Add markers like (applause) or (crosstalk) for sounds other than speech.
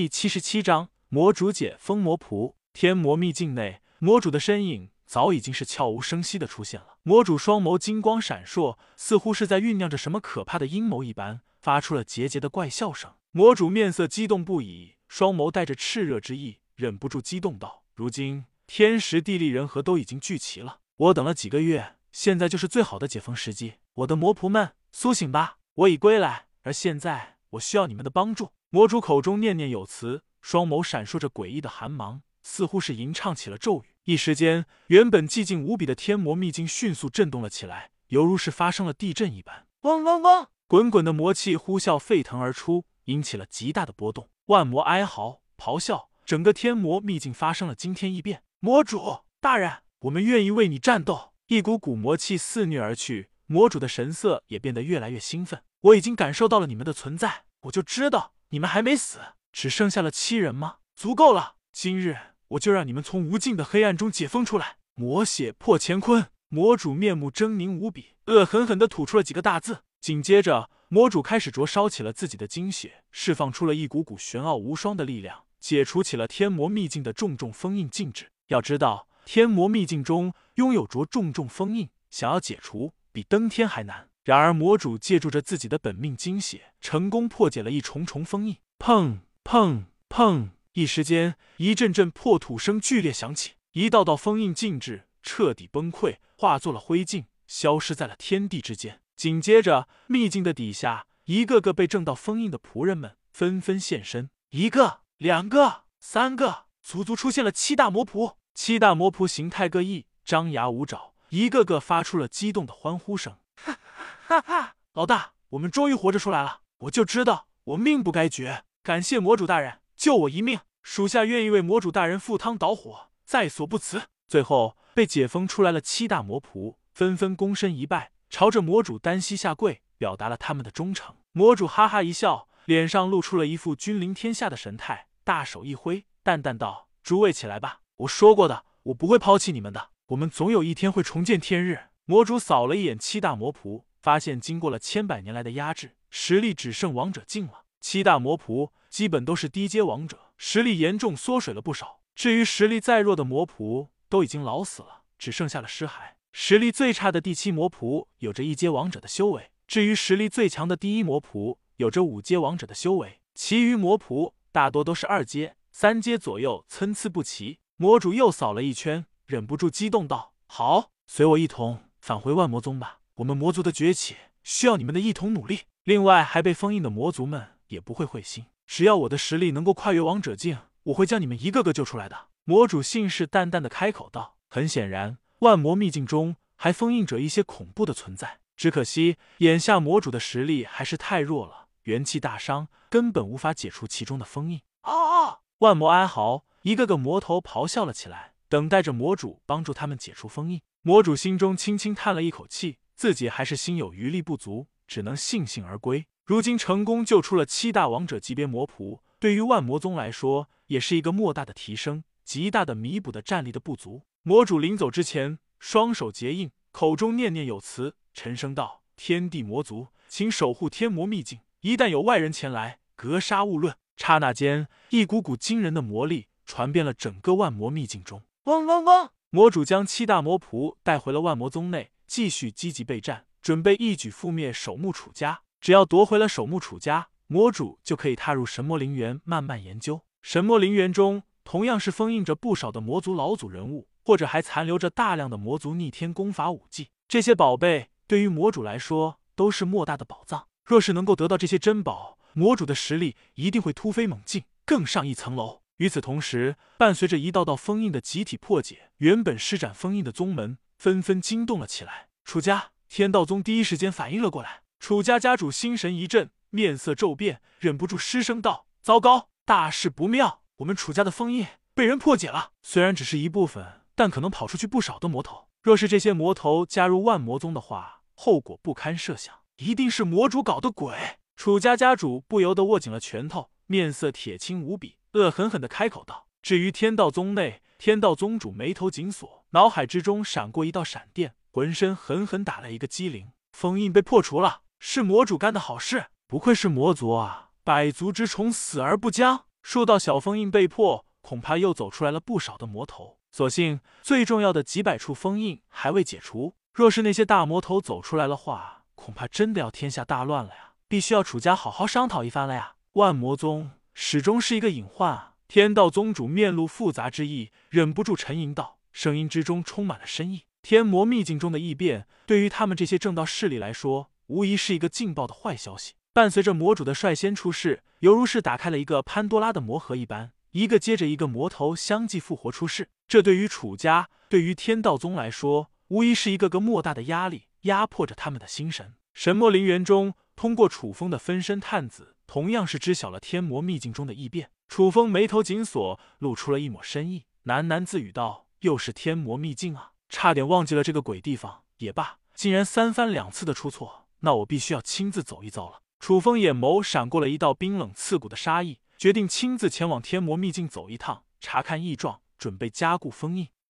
第七十七章魔主解封魔仆。天魔秘境内，魔主的身影早已经是悄无声息的出现了。魔主双眸金光闪烁，似乎是在酝酿着什么可怕的阴谋一般，发出了桀桀的怪笑声。魔主面色激动不已，双眸带着炽热之意，忍不住激动道：“如今天时地利人和都已经聚齐了，我等了几个月，现在就是最好的解封时机。我的魔仆们，苏醒吧！我已归来，而现在我需要你们的帮助。”魔主口中念念有词，双眸闪烁着诡异的寒芒，似乎是吟唱起了咒语。一时间，原本寂静无比的天魔秘境迅速震动了起来，犹如是发生了地震一般。嗡嗡嗡，滚滚的魔气呼啸沸腾而出。引起了极大的波动，万魔哀嚎咆哮，整个天魔秘境发生了惊天异变。魔主大人，我们愿意为你战斗！一股股魔气肆虐而去，魔主的神色也变得越来越兴奋。我已经感受到了你们的存在，我就知道你们还没死。只剩下了七人吗？足够了，今日我就让你们从无尽的黑暗中解封出来。魔血破乾坤，魔主面目狰狞无比，恶狠狠地吐出了几个大字，紧接着。魔主开始灼烧起了自己的精血，释放出了一股股玄奥无双的力量，解除起了天魔秘境的重重封印禁制。要知道，天魔秘境中拥有着重重封印，想要解除比登天还难。然而，魔主借助着自己的本命精血，成功破解了一重重封印。砰砰砰！一时间，一阵阵破土声剧烈响起，一道道封印禁制彻底崩溃，化作了灰烬，消失在了天地之间。紧接着，秘境的底下，一个个被正道封印的仆人们纷纷现身，一个、两个、三个，足足出现了七大魔仆。七大魔仆形态各异，张牙舞爪，一个个发出了激动的欢呼声。哈 (laughs) 哈哈！老大，我们终于活着出来了！我就知道我命不该绝，感谢魔主大人救我一命，属下愿意为魔主大人赴汤蹈火，在所不辞。最后，被解封出来了七大魔仆，纷纷躬身一拜。朝着魔主单膝下跪，表达了他们的忠诚。魔主哈哈一笑，脸上露出了一副君临天下的神态，大手一挥，淡淡道：“诸位起来吧，我说过的，我不会抛弃你们的。我们总有一天会重见天日。”魔主扫了一眼七大魔仆，发现经过了千百年来的压制，实力只剩王者境了。七大魔仆基本都是低阶王者，实力严重缩水了不少。至于实力再弱的魔仆，都已经老死了，只剩下了尸骸。实力最差的第七魔仆有着一阶王者的修为，至于实力最强的第一魔仆有着五阶王者的修为，其余魔仆大多都是二阶、三阶左右，参差不齐。魔主又扫了一圈，忍不住激动道：“好，随我一同返回万魔宗吧！我们魔族的崛起需要你们的一同努力。另外，还被封印的魔族们也不会灰心，只要我的实力能够跨越王者境，我会将你们一个个救出来的。”魔主信誓旦旦的开口道：“很显然。”万魔秘境中还封印着一些恐怖的存在，只可惜眼下魔主的实力还是太弱了，元气大伤，根本无法解除其中的封印。啊！万魔哀嚎，一个个魔头咆哮了起来，等待着魔主帮助他们解除封印。魔主心中轻轻叹了一口气，自己还是心有余力不足，只能悻悻而归。如今成功救出了七大王者级别魔仆，对于万魔宗来说，也是一个莫大的提升，极大的弥补的战力的不足。魔主临走之前，双手结印，口中念念有词，沉声道：“天地魔族，请守护天魔秘境。一旦有外人前来，格杀勿论。”刹那间，一股股惊人的魔力传遍了整个万魔秘境中。嗡嗡嗡！魔主将七大魔仆带回了万魔宗内，继续积极备战，准备一举覆灭守墓楚家。只要夺回了守墓楚家，魔主就可以踏入神魔陵园，慢慢研究。神魔陵园中同样是封印着不少的魔族老祖人物。或者还残留着大量的魔族逆天功法武技，这些宝贝对于魔主来说都是莫大的宝藏。若是能够得到这些珍宝，魔主的实力一定会突飞猛进，更上一层楼。与此同时，伴随着一道道封印的集体破解，原本施展封印的宗门纷纷惊动了起来。楚家天道宗第一时间反应了过来，楚家家主心神一震，面色骤变，忍不住失声道：“糟糕，大事不妙！我们楚家的封印被人破解了，虽然只是一部分。”但可能跑出去不少的魔头，若是这些魔头加入万魔宗的话，后果不堪设想。一定是魔主搞的鬼！楚家家主不由得握紧了拳头，面色铁青无比，恶狠狠地开口道：“至于天道宗内，天道宗主眉头紧锁，脑海之中闪过一道闪电，浑身狠狠打了一个激灵。封印被破除了，是魔主干的好事，不愧是魔族啊！百足之虫，死而不僵。”数道小封印被破，恐怕又走出来了不少的魔头。所幸最重要的几百处封印还未解除，若是那些大魔头走出来的话，恐怕真的要天下大乱了呀！必须要楚家好好商讨一番了呀！万魔宗始终是一个隐患啊！天道宗主面露复杂之意，忍不住沉吟道，声音之中充满了深意。天魔秘境中的异变，对于他们这些正道势力来说，无疑是一个劲爆的坏消息。伴随着魔主的率先出世，犹如是打开了一个潘多拉的魔盒一般，一个接着一个魔头相继复活出世。这对于楚家，对于天道宗来说，无疑是一个个莫大的压力，压迫着他们的心神。神魔陵园中，通过楚风的分身探子，同样是知晓了天魔秘境中的异变。楚风眉头紧锁，露出了一抹深意，喃喃自语道：“又是天魔秘境啊，差点忘记了这个鬼地方。也罢，竟然三番两次的出错，那我必须要亲自走一遭了。”楚风眼眸闪过了一道冰冷刺骨的杀意，决定亲自前往天魔秘境走一趟，查看异状，准备加固封印。